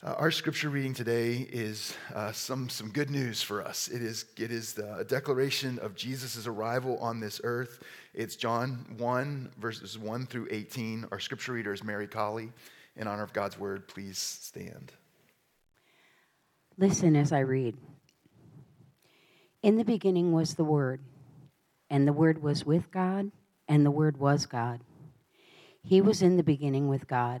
Uh, our scripture reading today is uh, some, some good news for us. It is, it is the, declaration of Jesus' arrival on this earth. It's John 1, verses 1 through 18. Our scripture reader is Mary Colley. In honor of God's word, please stand. Listen as I read. In the beginning was the Word, and the Word was with God, and the Word was God. He was in the beginning with God.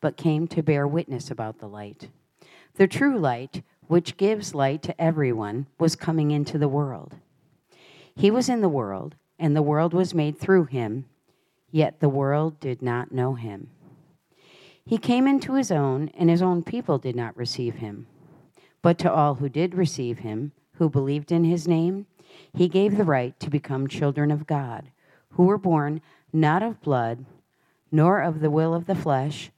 but came to bear witness about the light. The true light, which gives light to everyone, was coming into the world. He was in the world, and the world was made through him, yet the world did not know him. He came into his own, and his own people did not receive him. But to all who did receive him, who believed in his name, he gave the right to become children of God, who were born not of blood, nor of the will of the flesh,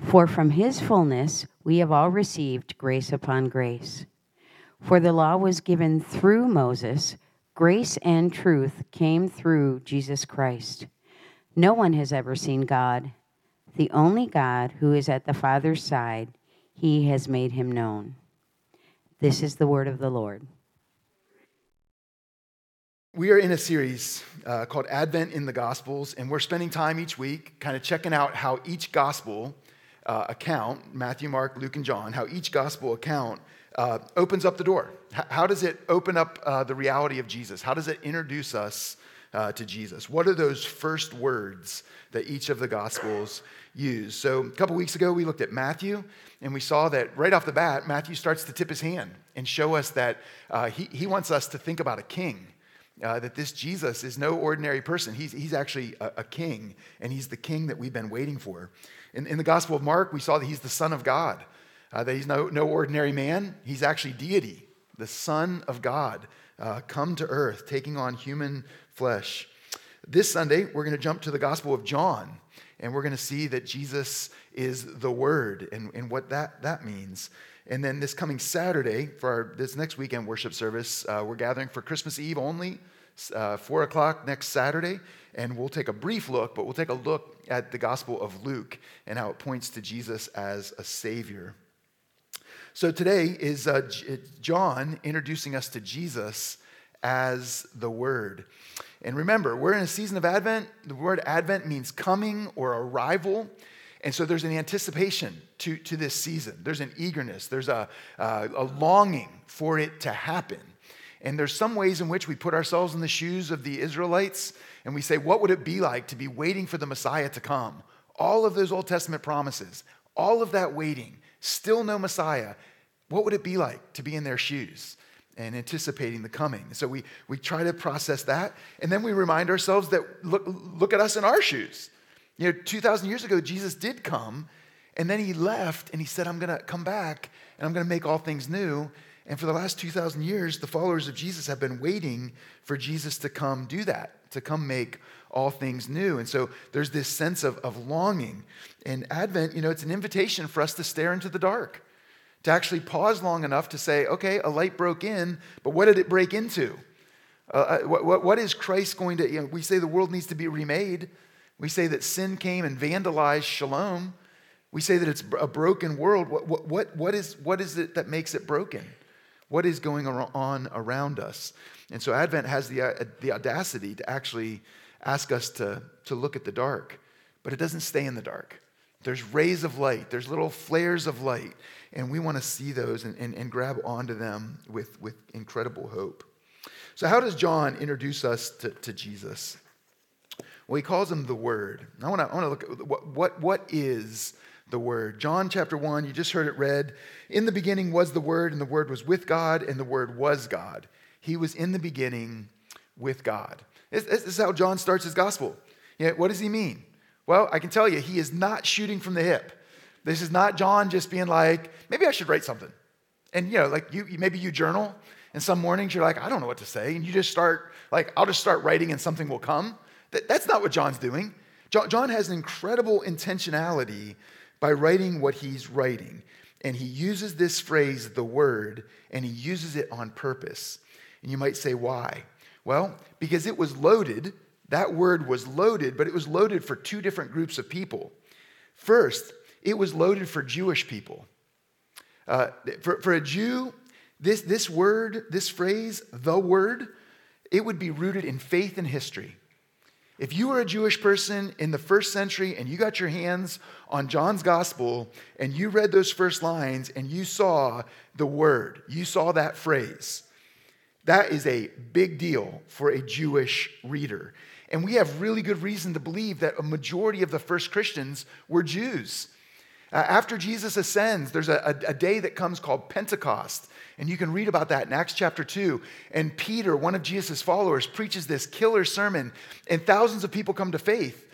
For from his fullness we have all received grace upon grace. For the law was given through Moses, grace and truth came through Jesus Christ. No one has ever seen God. The only God who is at the Father's side, he has made him known. This is the word of the Lord. We are in a series uh, called Advent in the Gospels, and we're spending time each week kind of checking out how each gospel uh, account, Matthew, Mark, Luke, and John, how each gospel account uh, opens up the door. H- how does it open up uh, the reality of Jesus? How does it introduce us uh, to Jesus? What are those first words that each of the gospels use? So, a couple weeks ago, we looked at Matthew, and we saw that right off the bat, Matthew starts to tip his hand and show us that uh, he, he wants us to think about a king. Uh, that this Jesus is no ordinary person. He's, he's actually a, a, king, and he's the king that we've been waiting for. In, in the Gospel of Mark, we saw that he's the Son of God, uh, that he's no, no ordinary man. He's actually deity, the Son of God, uh, come to earth, taking on human flesh. This Sunday, we're going to jump to the Gospel of John, and we're going to see that Jesus is the Word and, and what that, that means. And then this coming Saturday, for our, this next weekend worship service, uh, we're gathering for Christmas Eve only, uh, 4 o'clock next Saturday and we'll take a brief look, but we'll take a look at the Gospel of Luke and how it points to Jesus as a Savior. So today is uh, John introducing us to Jesus as the Word. And remember, we're in a season of Advent. The word Advent means coming or arrival. And so there's an anticipation to, to this season. There's an eagerness. There's a, uh, a longing for it to happen. And there's some ways in which we put ourselves in the shoes of the Israelites and we say, what would it be like to be waiting for the Messiah to come? All of those Old Testament promises, all of that waiting, still no Messiah. What would it be like to be in their shoes and anticipating the coming? So we, we try to process that. And then we remind ourselves that look, look at us in our shoes. You know, 2,000 years ago, Jesus did come, and then he left and he said, I'm going to come back and I'm going to make all things new. And for the last 2,000 years, the followers of Jesus have been waiting for Jesus to come do that, to come make all things new. And so there's this sense of, of longing. And Advent, you know, it's an invitation for us to stare into the dark, to actually pause long enough to say, okay, a light broke in, but what did it break into? Uh, uh what, what, what is Christ going to, you know, we say the world needs to be remade. We say that sin came and vandalized shalom. We say that it's a broken world. What, what, what, what, is, what is it that makes it broken? What is going on around us? And so Advent has the, uh, the audacity to actually ask us to, to look at the dark, but it doesn't stay in the dark. There's rays of light, there's little flares of light, and we want to see those and, and, and grab onto them with, with incredible hope. So, how does John introduce us to, to Jesus? Well, he calls him the Word. I want to look at what, what, what is the Word. John chapter 1, you just heard it read. In the beginning was the Word, and the Word was with God, and the Word was God. He was in the beginning with God. This, is how John starts his gospel. Yeah, what does he mean? Well, I can tell you, he is not shooting from the hip. This is not John just being like, maybe I should write something. And you know, like you, maybe you journal, and some mornings you're like, I don't know what to say, and you just start like, I'll just start writing, and something will come. That, that's not what John's doing. John, John has an incredible intentionality by writing what he's writing. And he uses this phrase, the word, and he uses it on purpose. And you might say, why? Well, because it was loaded. That word was loaded, but it was loaded for two different groups of people. First, it was loaded for Jewish people. Uh, for, for a Jew, this, this word, this phrase, the word, it would be rooted in faith and history. If you were a Jewish person in the first century and you got your hands on John's gospel and you read those first lines and you saw the word, you saw that phrase, that is a big deal for a Jewish reader. And we have really good reason to believe that a majority of the first Christians were Jews. Uh, after Jesus ascends, there's a, a, a, day that comes called Pentecost. And you can read about that in Acts chapter 2. And Peter, one of Jesus' followers, preaches this killer sermon, and thousands of people come to faith.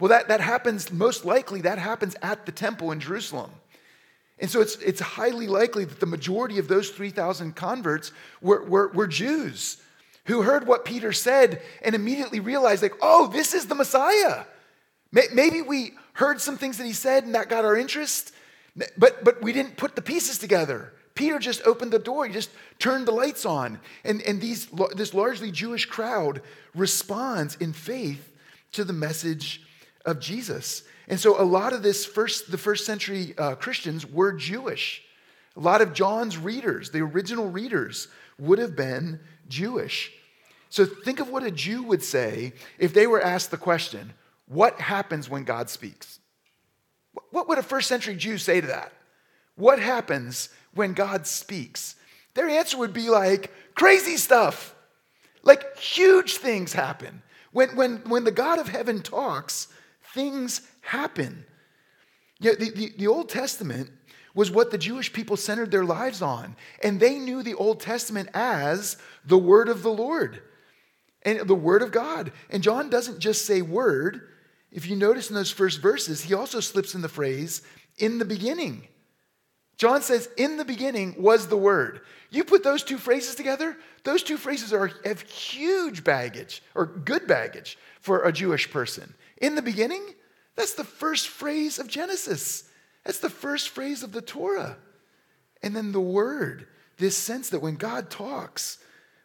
Well, that, that happens, most likely, that happens at the temple in Jerusalem. And so it's, it's highly likely that the majority of those 3,000 converts were, were, were Jews who heard what Peter said and immediately realized, like, oh, this is the Messiah. Maybe we heard some things that he said and that got our interest, but, but we didn't put the pieces together. Peter just opened the door, he just turned the lights on. And, and these, this largely Jewish crowd responds in faith to the message of Jesus. And so a lot of this first, the first century uh, Christians were Jewish. A lot of John's readers, the original readers, would have been Jewish. So think of what a Jew would say if they were asked the question, what happens when God speaks? What would a first century Jew say to that? What happens when God speaks? Their answer would be like, crazy stuff. Like huge things happen. When, when, when the God of heaven talks, things happen. Yeah, the, the, the Old Testament was what the Jewish people centered their lives on. And they knew the Old Testament as the word of the Lord and the word of God. And John doesn't just say word, if you notice in those first verses, he also slips in the phrase, in the beginning. John says, in the beginning was the word. You put those two phrases together, those two phrases are, have huge baggage or good baggage for a Jewish person. In the beginning, that's the first phrase of Genesis. That's the first phrase of the Torah. And then the word, this sense that when God talks,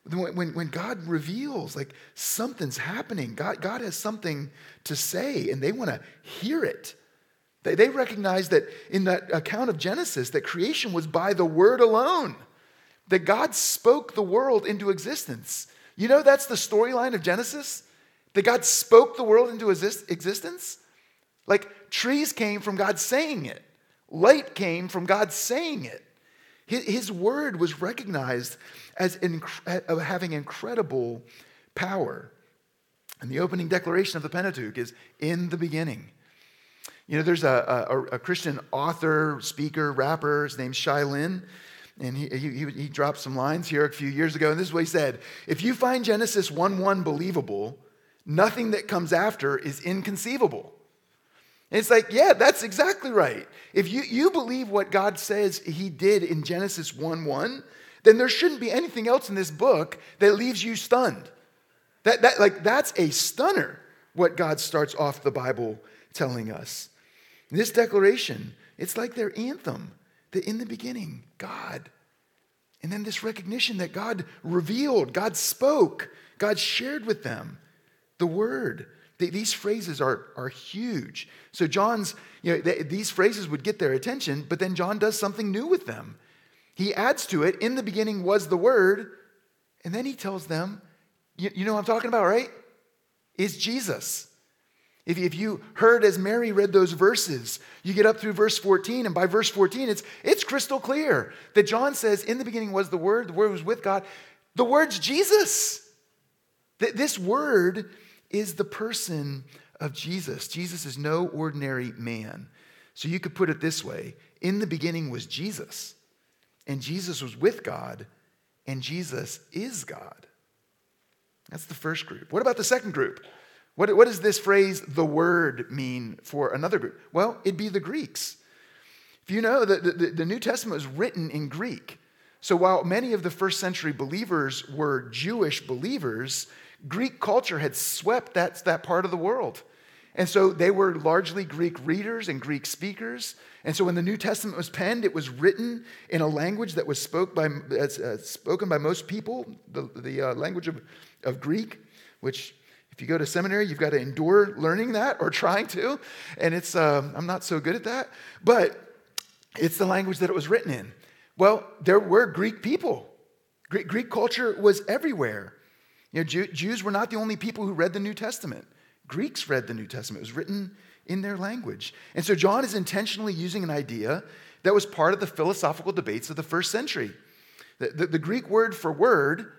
when, when God reveals, like something's happening, God, God has something to say, and they want to hear it. They, they recognize that in that account of Genesis, that creation was by the word alone, that God spoke the world into existence. You know, that's the storyline of Genesis, that God spoke the world into existence. Like trees came from God saying it, light came from God saying it. His word was recognized as inc- uh, having incredible power. And the opening declaration of the Pentateuch is in the beginning. You know, there's a, a, a Christian author, speaker, rapper, his name's Shai Linne, and he, he, he dropped some lines here a few years ago, and this is what he said If you find Genesis 1 1 believable, nothing that comes after is inconceivable. And it's like, yeah, that's exactly right. If you, you believe what God says he did in Genesis 1 1, then there shouldn't be anything else in this book that leaves you stunned. That, that, like, that's a stunner, what God starts off the Bible telling us. This declaration, it's like their anthem that in the beginning, God. And then this recognition that God revealed, God spoke, God shared with them the word. These phrases are, are huge. So, John's, you know, these phrases would get their attention, but then John does something new with them. He adds to it, in the beginning was the word, and then he tells them, you, you know what I'm talking about, right? Is Jesus. If, if you heard as Mary read those verses, you get up through verse 14, and by verse 14, it's, it's crystal clear that John says, In the beginning was the Word, the Word was with God. The Word's Jesus. This Word is the person of Jesus. Jesus is no ordinary man. So you could put it this way In the beginning was Jesus, and Jesus was with God, and Jesus is God. That's the first group. What about the second group? What, what does this phrase, the word, mean for another group? Well, it'd be the Greeks. If you know, the, the, the New Testament was written in Greek. So while many of the first century believers were Jewish believers, Greek culture had swept that, that part of the world. And so they were largely Greek readers and Greek speakers. And so when the New Testament was penned, it was written in a language that was spoke by, uh, spoken by most people, the, the uh, language of, of Greek, which if you go to seminary, you've got to endure learning that or trying to. And it's, uh, I'm not so good at that. But it's the language that it was written in. Well, there were Greek people. Greek, Greek culture was everywhere. You know, Jew, Jews were not the only people who read the New Testament. Greeks read the New Testament. It was written in their language. And so John is intentionally using an idea that was part of the philosophical debates of the first century. The, the, the Greek word for word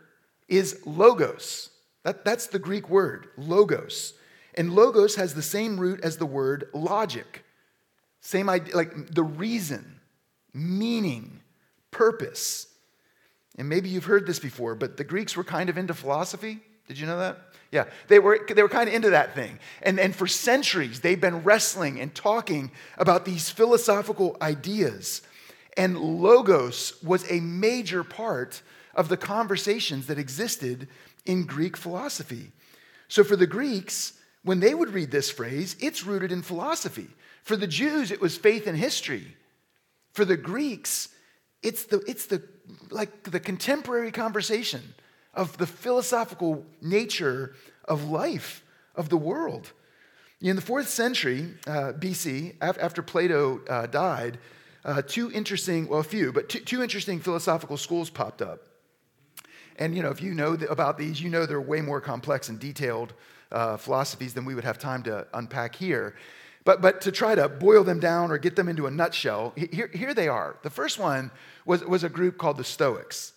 is logos. That, that's the Greek word, logos. And logos has the same root as the word logic. Same idea, like the reason, meaning, purpose. And maybe you've heard this before, but the Greeks were kind of into philosophy. Did you know that? Yeah, they were, they were kind of into that thing. And, and for centuries, they've been wrestling and talking about these philosophical ideas. And logos was a major part of the conversations that existed in Greek philosophy. So for the Greeks, when they would read this phrase, it's rooted in philosophy. For the Jews, it was faith and history. For the Greeks, it's the, it's the like the contemporary conversation of the philosophical nature of life, of the world. In the fourth century uh, BC, after Plato uh, died, uh, two interesting, well, a few, but two, two, interesting philosophical schools popped up. And, you know, if you know about these, you know they're way more complex and detailed uh, philosophies than we would have time to unpack here. But, but to try to boil them down or get them into a nutshell, here, here they are. The first one was, was a group called the Stoics.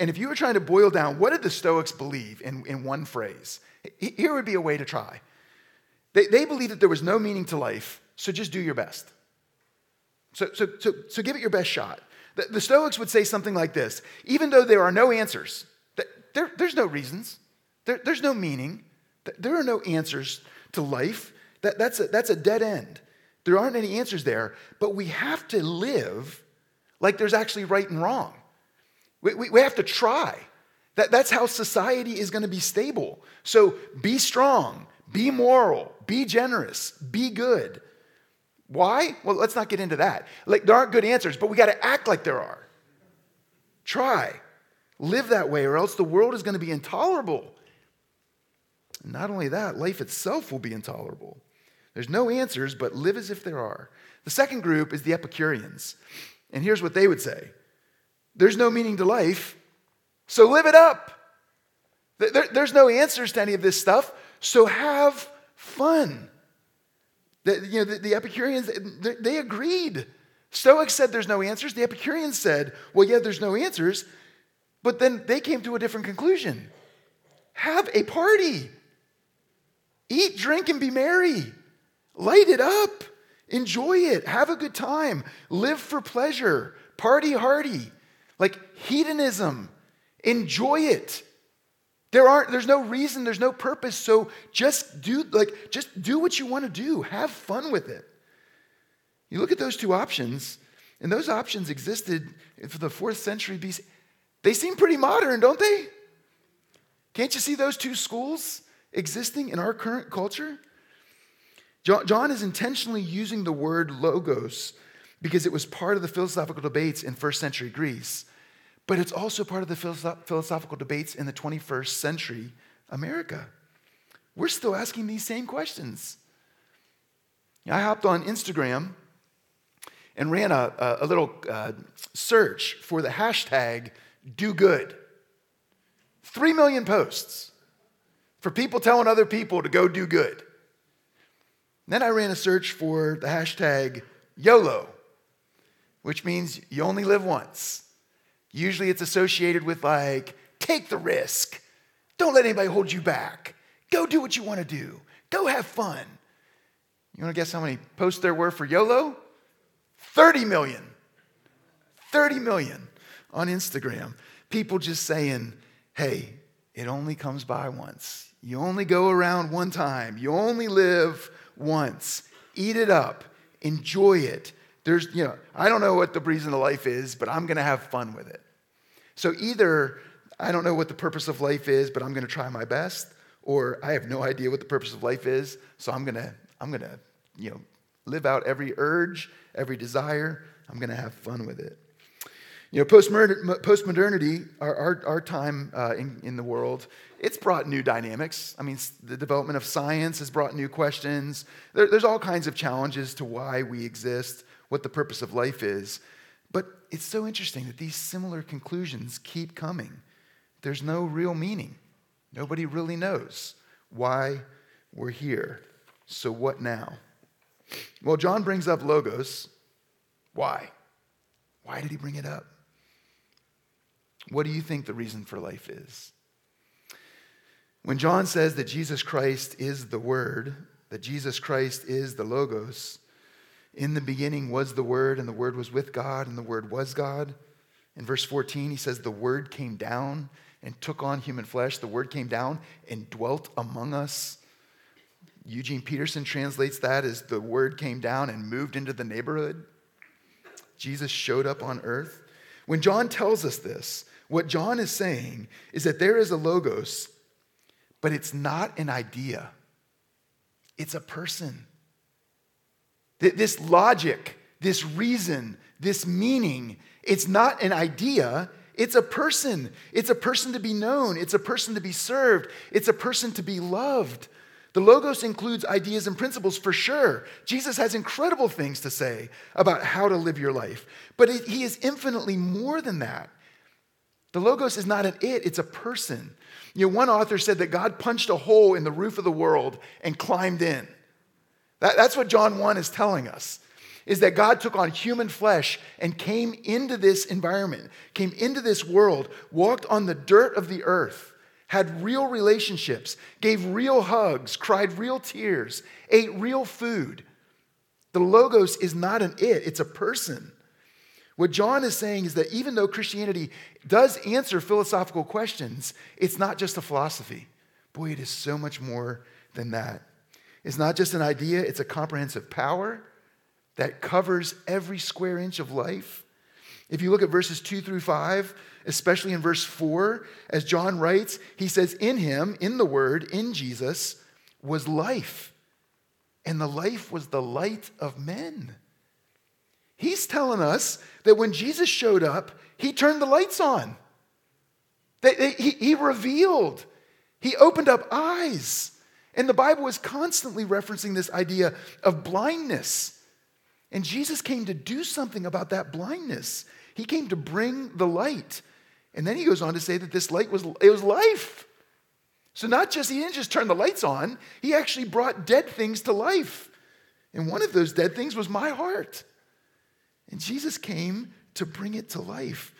And if you were trying to boil down what did the Stoics believe in, in one phrase, here would be a way to try. They, they believed that there was no meaning to life, so just do your best. So, so, so, so give it your best shot. The, the Stoics would say something like this even though there are no answers, there, there's no reasons, there, there's no meaning, there are no answers to life. That, that's, a, that's a dead end. There aren't any answers there, but we have to live like there's actually right and wrong. We, we, we have to try. That, that's how society is going to be stable. So be strong, be moral, be generous, be good. Why? Well, let's not get into that. Like, there aren't good answers, but we got to act like there are. Try. Live that way, or else the world is going to be intolerable. not only that, life itself will be intolerable. There's no answers, but live as if there are. The second group is the Epicureans. And here's what they would say There's no meaning to life, so live it up. There, there's no answers to any of this stuff, so have fun. The, you know, the, the Epicureans, they, they agreed. Stoics said there's no answers. The Epicureans said, well, yeah, there's no answers. But then they came to a different conclusion have a party, eat, drink, and be merry. Light it up. Enjoy it. Have a good time. Live for pleasure. Party hardy. Like hedonism. Enjoy it. There aren't, there's no reason, there's no purpose. So just do like just do what you want to do. Have fun with it. You look at those two options, and those options existed for the fourth century BC. They seem pretty modern, don't they? Can't you see those two schools existing in our current culture? John is intentionally using the word logos because it was part of the philosophical debates in first century Greece, but it's also part of the philosophical debates in the 21st century America. We're still asking these same questions. I hopped on Instagram and ran a, a, little uh, search for the hashtag do good. Three million posts for people telling other people to go do good. Then I ran a search for the hashtag YOLO, which means you only live once. Usually it's associated with like, take the risk. Don't let anybody hold you back. Go do what you want to do. Go have fun. You want to guess how many posts there were for YOLO? 30 million. 30 million on Instagram. People just saying, hey, it only comes by once. You only go around one time. You only live once. Eat it up. Enjoy it. There's, you know, I don't know what the reason of life is, but I'm going to have fun with it. So either I don't know what the purpose of life is, but I'm going to try my best, or I have no idea what the purpose of life is, so I'm going to I'm going to, you know, live out every urge, every desire. I'm going to have fun with it. You know, post-modernity, our, our, our time uh, in, in the world, it's brought new dynamics. I mean, the development of science has brought new questions. There, there's all kinds of challenges to why we exist, what the purpose of life is. But it's so interesting that these similar conclusions keep coming. There's no real meaning. Nobody really knows why we're here. So, what now? Well, John brings up logos. Why? Why did he bring it up? What do you think the reason for life is? When John says that Jesus Christ is the Word, that Jesus Christ is the Logos, in the beginning was the Word, and the Word was with God, and the Word was God. In verse 14, he says, The Word came down and took on human flesh. The Word came down and dwelt among us. Eugene Peterson translates that as the Word came down and moved into the neighborhood. Jesus showed up on earth. When John tells us this, what John is saying is that there is a logos, but it's not an idea, it's a person. This logic, this reason, this meaning, it's not an idea, it's a person. It's a person to be known, it's a person to be served, it's a person to be loved. The Logos includes ideas and principles for sure. Jesus has incredible things to say about how to live your life, but he is infinitely more than that. The Logos is not an it, it's a person. You know, one author said that God punched a hole in the roof of the world and climbed in. That, that's what John 1 is telling us. Is that God took on human flesh and came into this environment, came into this world, walked on the dirt of the earth, had real relationships, gave real hugs, cried real tears, ate real food. The Logos is not an it, it's a person. What John is saying is that even though Christianity does answer philosophical questions, it's not just a philosophy. Boy, it is so much more than that. It's not just an idea, it's a comprehensive power that covers every square inch of life. If you look at verses 2 through 5, especially in verse 4, as John writes, he says, In him, in the Word, in Jesus, was life, and the life was the light of men. He's telling us that when Jesus showed up, he turned the lights on. He revealed, he opened up eyes. And the Bible is constantly referencing this idea of blindness. And Jesus came to do something about that blindness. He came to bring the light. And then he goes on to say that this light was it was life. So not just he didn't just turn the lights on, he actually brought dead things to life. And one of those dead things was my heart. And Jesus came to bring it to life.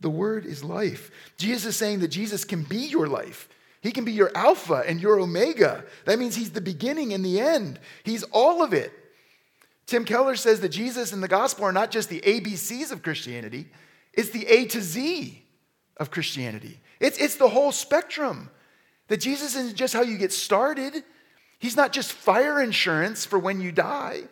The word is life. Jesus is saying that Jesus can be your life. He can be your Alpha and your Omega. That means He's the beginning and the end. He's all of it. Tim Keller says that Jesus and the gospel are not just the ABCs of Christianity, it's the A to Z of Christianity. It's, it's the whole spectrum. That Jesus isn't just how you get started, He's not just fire insurance for when you die.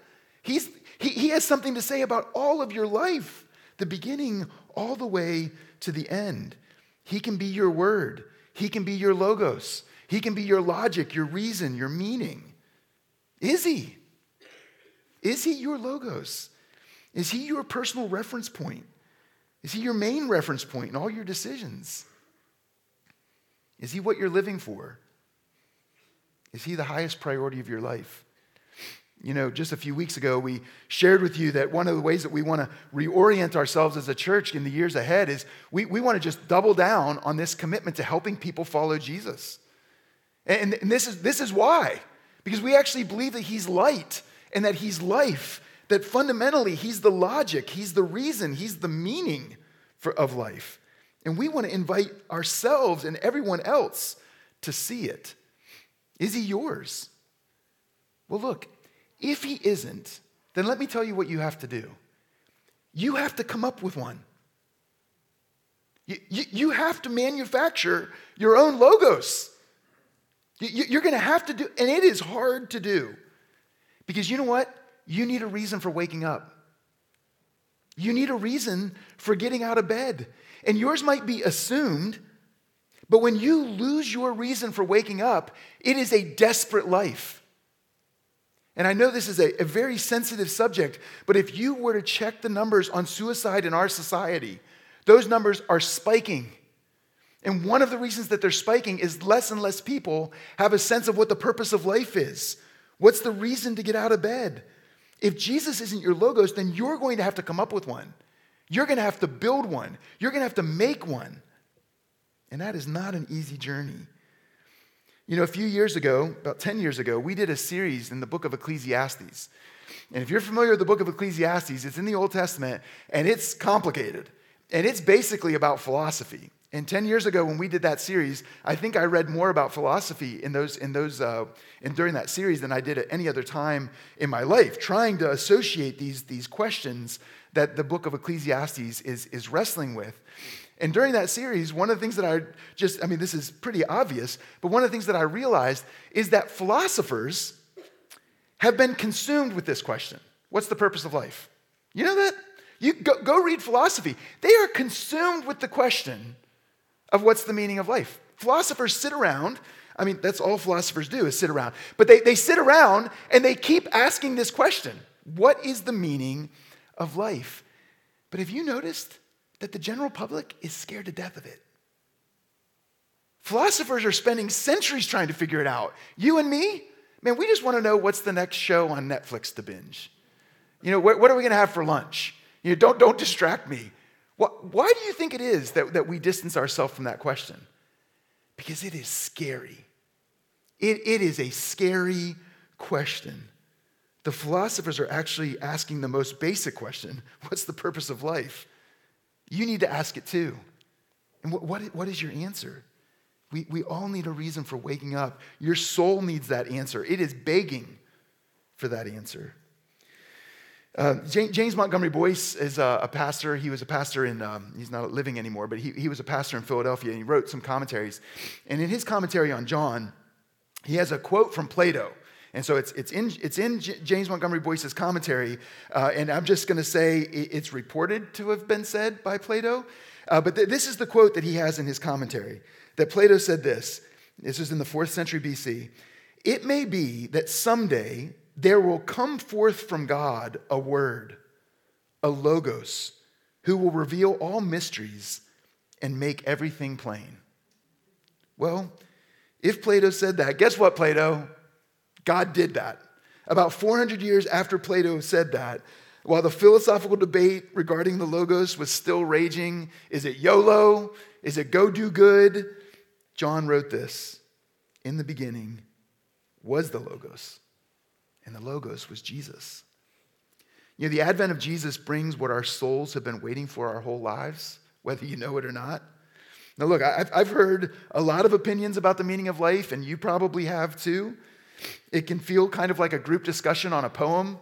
He's, he, he has something to say about all of your life, the beginning all the way to the end. He can be your word, He can be your logos, He can be your logic, your reason, your meaning. Is He? Is He your logos? Is He your personal reference point? Is He your main reference point in all your decisions? Is He what you're living for? Is He the highest priority of your life? You know, just a few weeks ago, we shared with you that one of the ways that we want to reorient ourselves as a church in the years ahead is we, we want to just double down on this commitment to helping people follow Jesus. And, and this, is, this is why. Because we actually believe that He's light and that He's life, that fundamentally He's the logic, He's the reason, He's the meaning for, of life. And we want to invite ourselves and everyone else to see it. Is He yours? Well, look, if He isn't, then let me tell you what you have to do. You have to come up with one. You, you, you have to manufacture your own logos. You, you're going to have to do, and it is hard to do. Because you know what? You need a reason for waking up. You need a reason for getting out of bed. And yours might be assumed, but when you lose your reason for waking up, it is a desperate life. And I know this is a, a, very sensitive subject, but if you were to check the numbers on suicide in our society, those numbers are spiking. And one of the reasons that they're spiking is less and less people have a sense of what the purpose of life is. What's the reason to get out of bed? If Jesus isn't your logos, then you're going to have to come up with one. You're going to have to build one. You're going to have to make one. And that is not an easy journey. You know, a few years ago, about 10 years ago, we did a series in the book of Ecclesiastes. And if you're familiar with the book of Ecclesiastes, it's in the Old Testament and it's complicated. And it's basically about philosophy. And 10 years ago, when we did that series, I think I read more about philosophy in those, in those, uh, and during that series than I did at any other time in my life, trying to associate these, these questions that the book of Ecclesiastes is, is wrestling with. And during that series, one of the things that I just, I mean, this is pretty obvious, but one of the things that I realized is that philosophers have been consumed with this question What's the purpose of life? You know that? You go, go read philosophy. They are consumed with the question of what's the meaning of life. Philosophers sit around. I mean, that's all philosophers do is sit around. But they, they sit around and they keep asking this question What is the meaning of life? But have you noticed that the general public is scared to death of it? Philosophers are spending centuries trying to figure it out. You and me, man, we just want to know what's the next show on Netflix to binge. You know, what, what are we going to have for lunch? You know, don't, don't distract me. Why do you think it is that, that we distance ourselves from that question? Because it is scary. It, it is a scary question. The philosophers are actually asking the most basic question what's the purpose of life? You need to ask it too. And what, what, what is your answer? We, we all need a reason for waking up. Your soul needs that answer, it is begging for that answer. Uh, James Montgomery Boice is a, a, pastor. He was a pastor in, um, he's not living anymore, but he, he was a pastor in Philadelphia and he wrote some commentaries. And in his commentary on John, he has a quote from Plato. And so it's, it's in, it's in J- James Montgomery Boice's commentary. Uh, and I'm just going to say it's reported to have been said by Plato. Uh, but th- this is the quote that he has in his commentary that Plato said this. This is in the fourth century BC. It may be that someday there will come forth from God a word, a logos, who will reveal all mysteries and make everything plain. Well, if Plato said that, guess what, Plato? God did that. About 400 years after Plato said that, while the philosophical debate regarding the Logos was still raging is it YOLO? Is it go do good? John wrote this In the beginning was the Logos and the Logos was Jesus. You know, the advent of Jesus brings what our souls have been waiting for our whole lives, whether you know it or not. Now, look, I've heard a lot of opinions about the meaning of life, and you probably have too. It can feel kind of like a group discussion on a poem.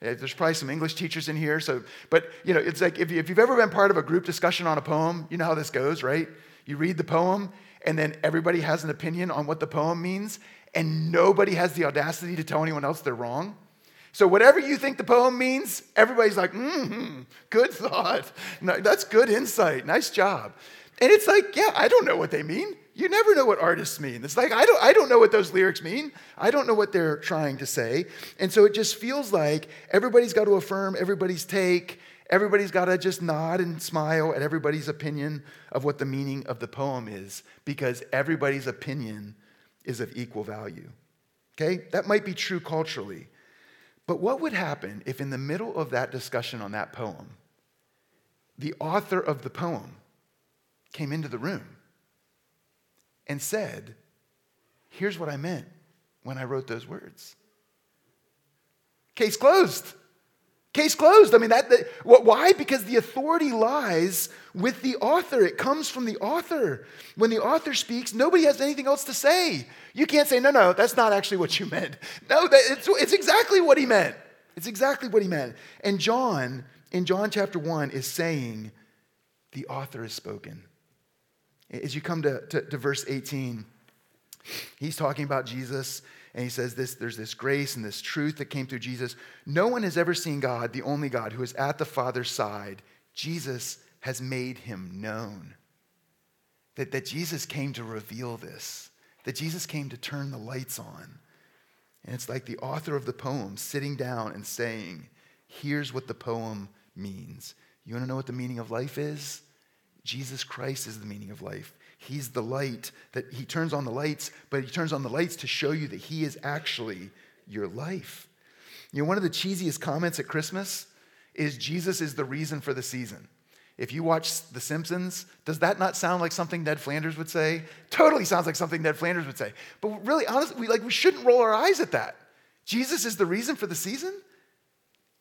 There's probably some English teachers in here, so, but you know, it's like if, you, have ever been part of a group discussion on a poem, you know how this goes, right? You read the poem, and then everybody has an opinion on what the poem means, and nobody has the audacity to tell anyone else they're wrong. So, whatever you think the poem means, everybody's like, hmm, good thought. No, that's good insight. Nice job. And it's like, yeah, I don't know what they mean. You never know what artists mean. It's like, I don't, I don't know what those lyrics mean. I don't know what they're trying to say. And so it just feels like everybody's got to affirm everybody's take. Everybody's got to just nod and smile at everybody's opinion of what the meaning of the poem is because everybody's opinion is of equal value. Okay? That might be true culturally. But what would happen if, in the middle of that discussion on that poem, the author of the poem came into the room and said, Here's what I meant. when I wrote those words. Case closed. Case closed. I mean, that, that why? Because the authority lies with the author. It comes from the author. When the author speaks, nobody has anything else to say. You can't say, no, no, that's not actually what you meant. No, that, it's, it's exactly what he meant. It's exactly what he meant. And John, in John chapter 1, is saying, the author has spoken. As you come to, to, to verse 18, he's talking about Jesus and he says this there's this grace and this truth that came through Jesus. No one has ever seen God, the only God who is at the Father's side. Jesus has made him known. That, that Jesus came to reveal this, that Jesus came to turn the lights on. And it's like the author of the poem sitting down and saying, Here's what the poem means. You want to know what the meaning of life is? Jesus Christ is the meaning of life. He's the light that he turns on the lights, but he turns on the lights to show you that he is actually your life. You know, one of the cheesiest comments at Christmas is Jesus is the reason for the season. If you watch The Simpsons, does that not sound like something Ned Flanders would say? Totally sounds like something Ned Flanders would say. But really, honestly, we, like, we shouldn't roll our eyes at that. Jesus is the reason for the season?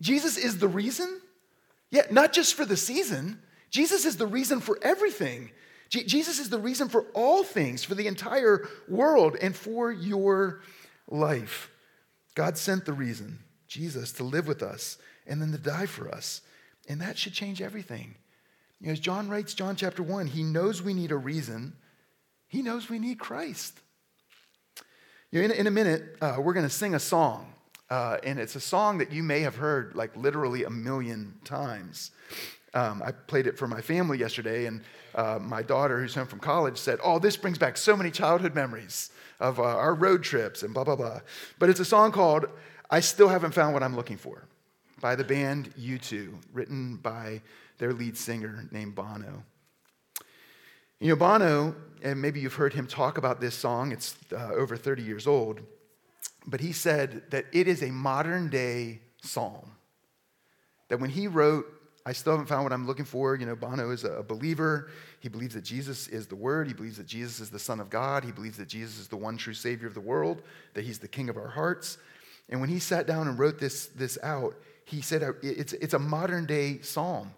Jesus is the reason? Yeah, not just for the season. Jesus is the reason for everything. Jesus is the reason for all things, for the entire world, and for your life. God sent the reason, Jesus, to live with us and then to die for us. And that should change everything. You know, as John writes, John chapter 1, he knows we need a reason. He knows we need Christ. You know, in, in a minute, uh, we're going to sing a song. Uh, and it's a song that you may have heard like literally a million times. Um, I played it for my family yesterday, and uh, my daughter, who's home from college, said, Oh, this brings back so many childhood memories of uh, our road trips and blah, blah, blah. But it's a song called I Still Haven't Found What I'm Looking For by the band U2, written by their lead singer named Bono. You know, Bono, and maybe you've heard him talk about this song, it's uh, over 30 years old, but he said that it is a modern day psalm. That when he wrote I still haven't found what I'm looking for. You know, Bono is a believer. He believes that Jesus is the Word. He believes that Jesus is the Son of God. He believes that Jesus is the one true Savior of the world, that He's the King of our hearts. And when he sat down and wrote this, this out, he said it's, it's a modern day psalm.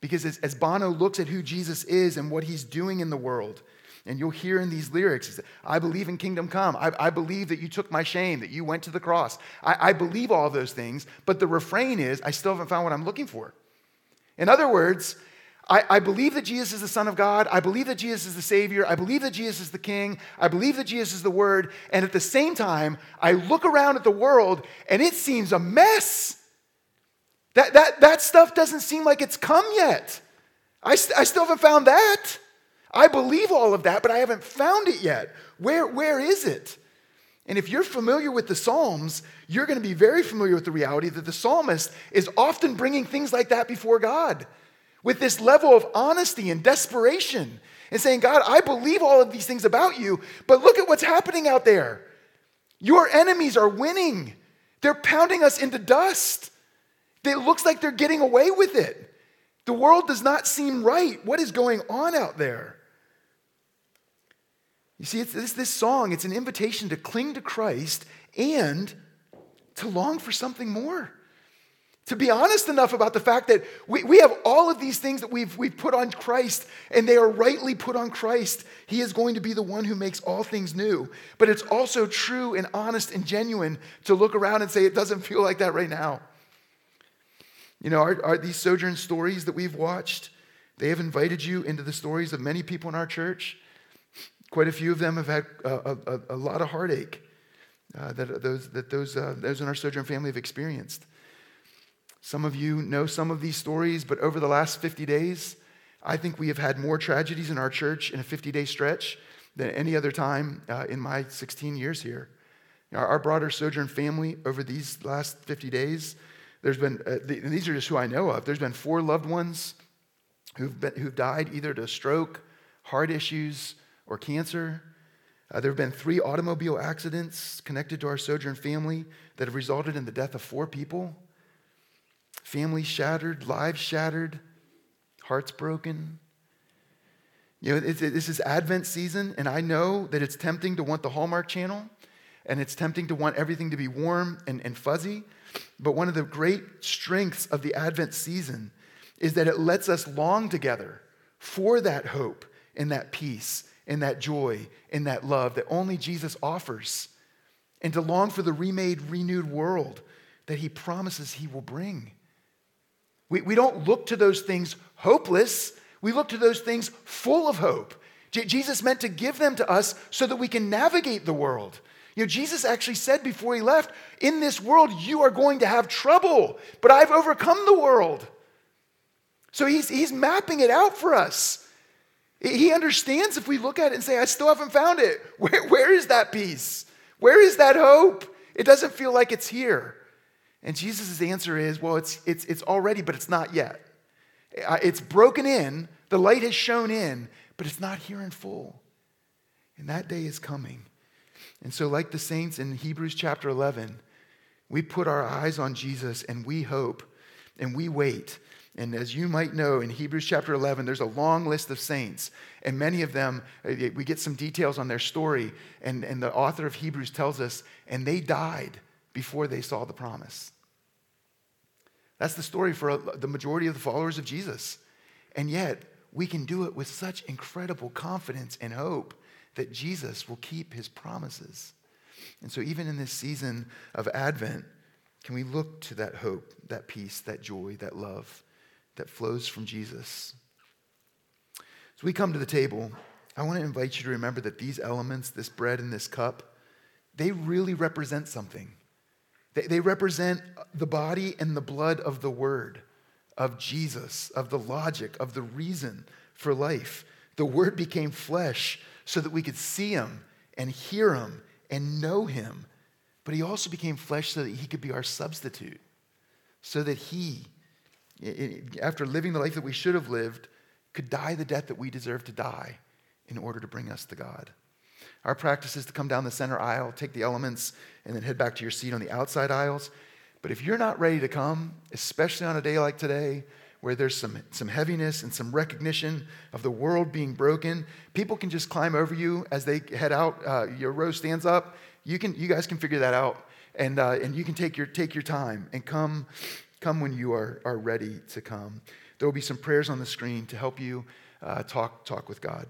Because as, as Bono looks at who Jesus is and what He's doing in the world, and you'll hear in these lyrics, I believe in kingdom come. I, I, believe that you took my shame, that you went to the cross. I, I believe all those things, but the refrain is, I still haven't found what I'm looking for. In other words, I, I, believe that Jesus is the Son of God. I believe that Jesus is the Savior. I believe that Jesus is the King. I believe that Jesus is the Word. And at the same time, I look around at the world and it seems a mess. That, that, that stuff doesn't seem like it's come yet. I, st- I still haven't found that. I believe all of that, but I haven't found it yet. Where, where is it? And if you're familiar with the Psalms, you're going to be very familiar with the reality that the psalmist is often bringing things like that before God with this level of honesty and desperation and saying, God, I believe all of these things about you, but look at what's happening out there. Your enemies are winning, they're pounding us into dust. It looks like they're getting away with it. The world does not seem right. What is going on out there? You see, it's this, this song, it's an invitation to cling to Christ and to long for something more. To be honest enough about the fact that we, we have all of these things that we've, we've put on Christ, and they are rightly put on Christ. He is going to be the one who makes all things new. But it's also true and honest and genuine to look around and say, it doesn't feel like that right now. You know, are, are these sojourn stories that we've watched, they have invited you into the stories of many people in our church. Quite a few of them have had a, a, a lot of heartache uh, that those, that those, uh, those in our Sojourn family have experienced. Some of you know some of these stories, but over the last 50 days, I think we have had more tragedies in our church in a 50 day stretch than any other time uh, in my 16 years here. Our, our, broader Sojourn family over these last 50 days, there's been, uh, the, these are just who I know of, there's been four loved ones who've, been, who've died either to stroke, heart issues, or cancer. Uh, there have been three automobile accidents connected to our Sojourn family that have resulted in the death of four people. Families shattered, lives shattered, hearts broken. You know, it's, this is Advent season, and I know that it's tempting to want the Hallmark channel and it's tempting to want everything to be warm and, and fuzzy. But one of the great strengths of the Advent season is that it lets us long together for that hope and that peace and that joy and that love that only Jesus offers, and to long for the remade, renewed world that he promises he will bring. We, we don't look to those things hopeless, we look to those things full of hope. J- Jesus meant to give them to us so that we can navigate the world. You know, Jesus actually said before he left, In this world you are going to have trouble, but I've overcome the world. So he's, he's mapping it out for us. He understands if we look at it and say, I still haven't found it. Where, where is that peace? Where is that hope? It doesn't feel like it's here. And Jesus' answer is, well, it's, it's, it's already, but it's not yet. It's broken in, the light has shown in, but it's not here in full. And that day is coming. And so, like the saints in Hebrews chapter 11, we put our eyes on Jesus and we hope and we wait. And as you might know, in Hebrews chapter 11, there's a long list of saints. And many of them, uh, we get some details on their story. And, and the author of Hebrews tells us, and they died before they saw the promise. That's the story for the majority of the followers of Jesus. And yet, we can do it with such incredible confidence and hope that Jesus will keep his promises. And so, even in this season of Advent, can we look to that hope, that peace, that joy, that love that flows from Jesus? As we come to the table, I want to invite you to remember that these elements, this bread and this cup, they really represent something. They, they represent the body and the blood of the Word, of Jesus, of the logic, of the reason for life. The Word became flesh so that we could see Him and hear Him and know Him. But He also became flesh so that He could be our substitute, so that He, after living the life that we should have lived, could die the death that we deserve to die in order to bring us to God. Our practice is to come down the center aisle, take the elements, and then head back to your seat on the outside aisles. But if you're not ready to come, especially on a day like today, where there's some, some heaviness and some recognition of the world being broken, people can just climb over you as they head out. Uh, your row stands up. You, can, you guys can figure that out. And, uh, and you can take your, take your time and come, come when you are, are ready to come. There will be some prayers on the screen to help you uh, talk, talk with God.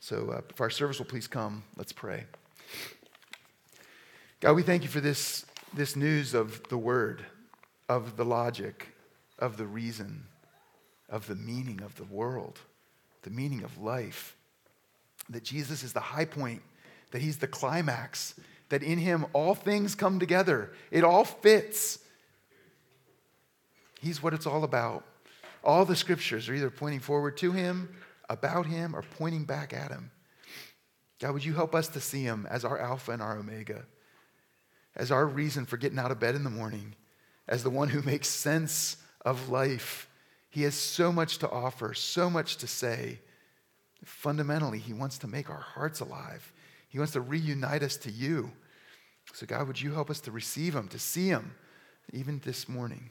So uh, if our service will please come, let's pray. God, we thank you for this, this news of the word, of the logic, of the reason, of the meaning of the world, the meaning of life. That Jesus is the high point, that he's the climax, that in him all things come together. It all fits. He's what it's all about. All the scriptures are either pointing forward to him about him or pointing back at him. God, would you help us to see him as our Alpha and our Omega, as our reason for getting out of bed in the morning, as the one who makes sense of life. He has so much to offer, so much to say. Fundamentally, he wants to make our hearts alive. He wants to reunite us to you. So, God, would you help us to receive him, to see him, even this morning?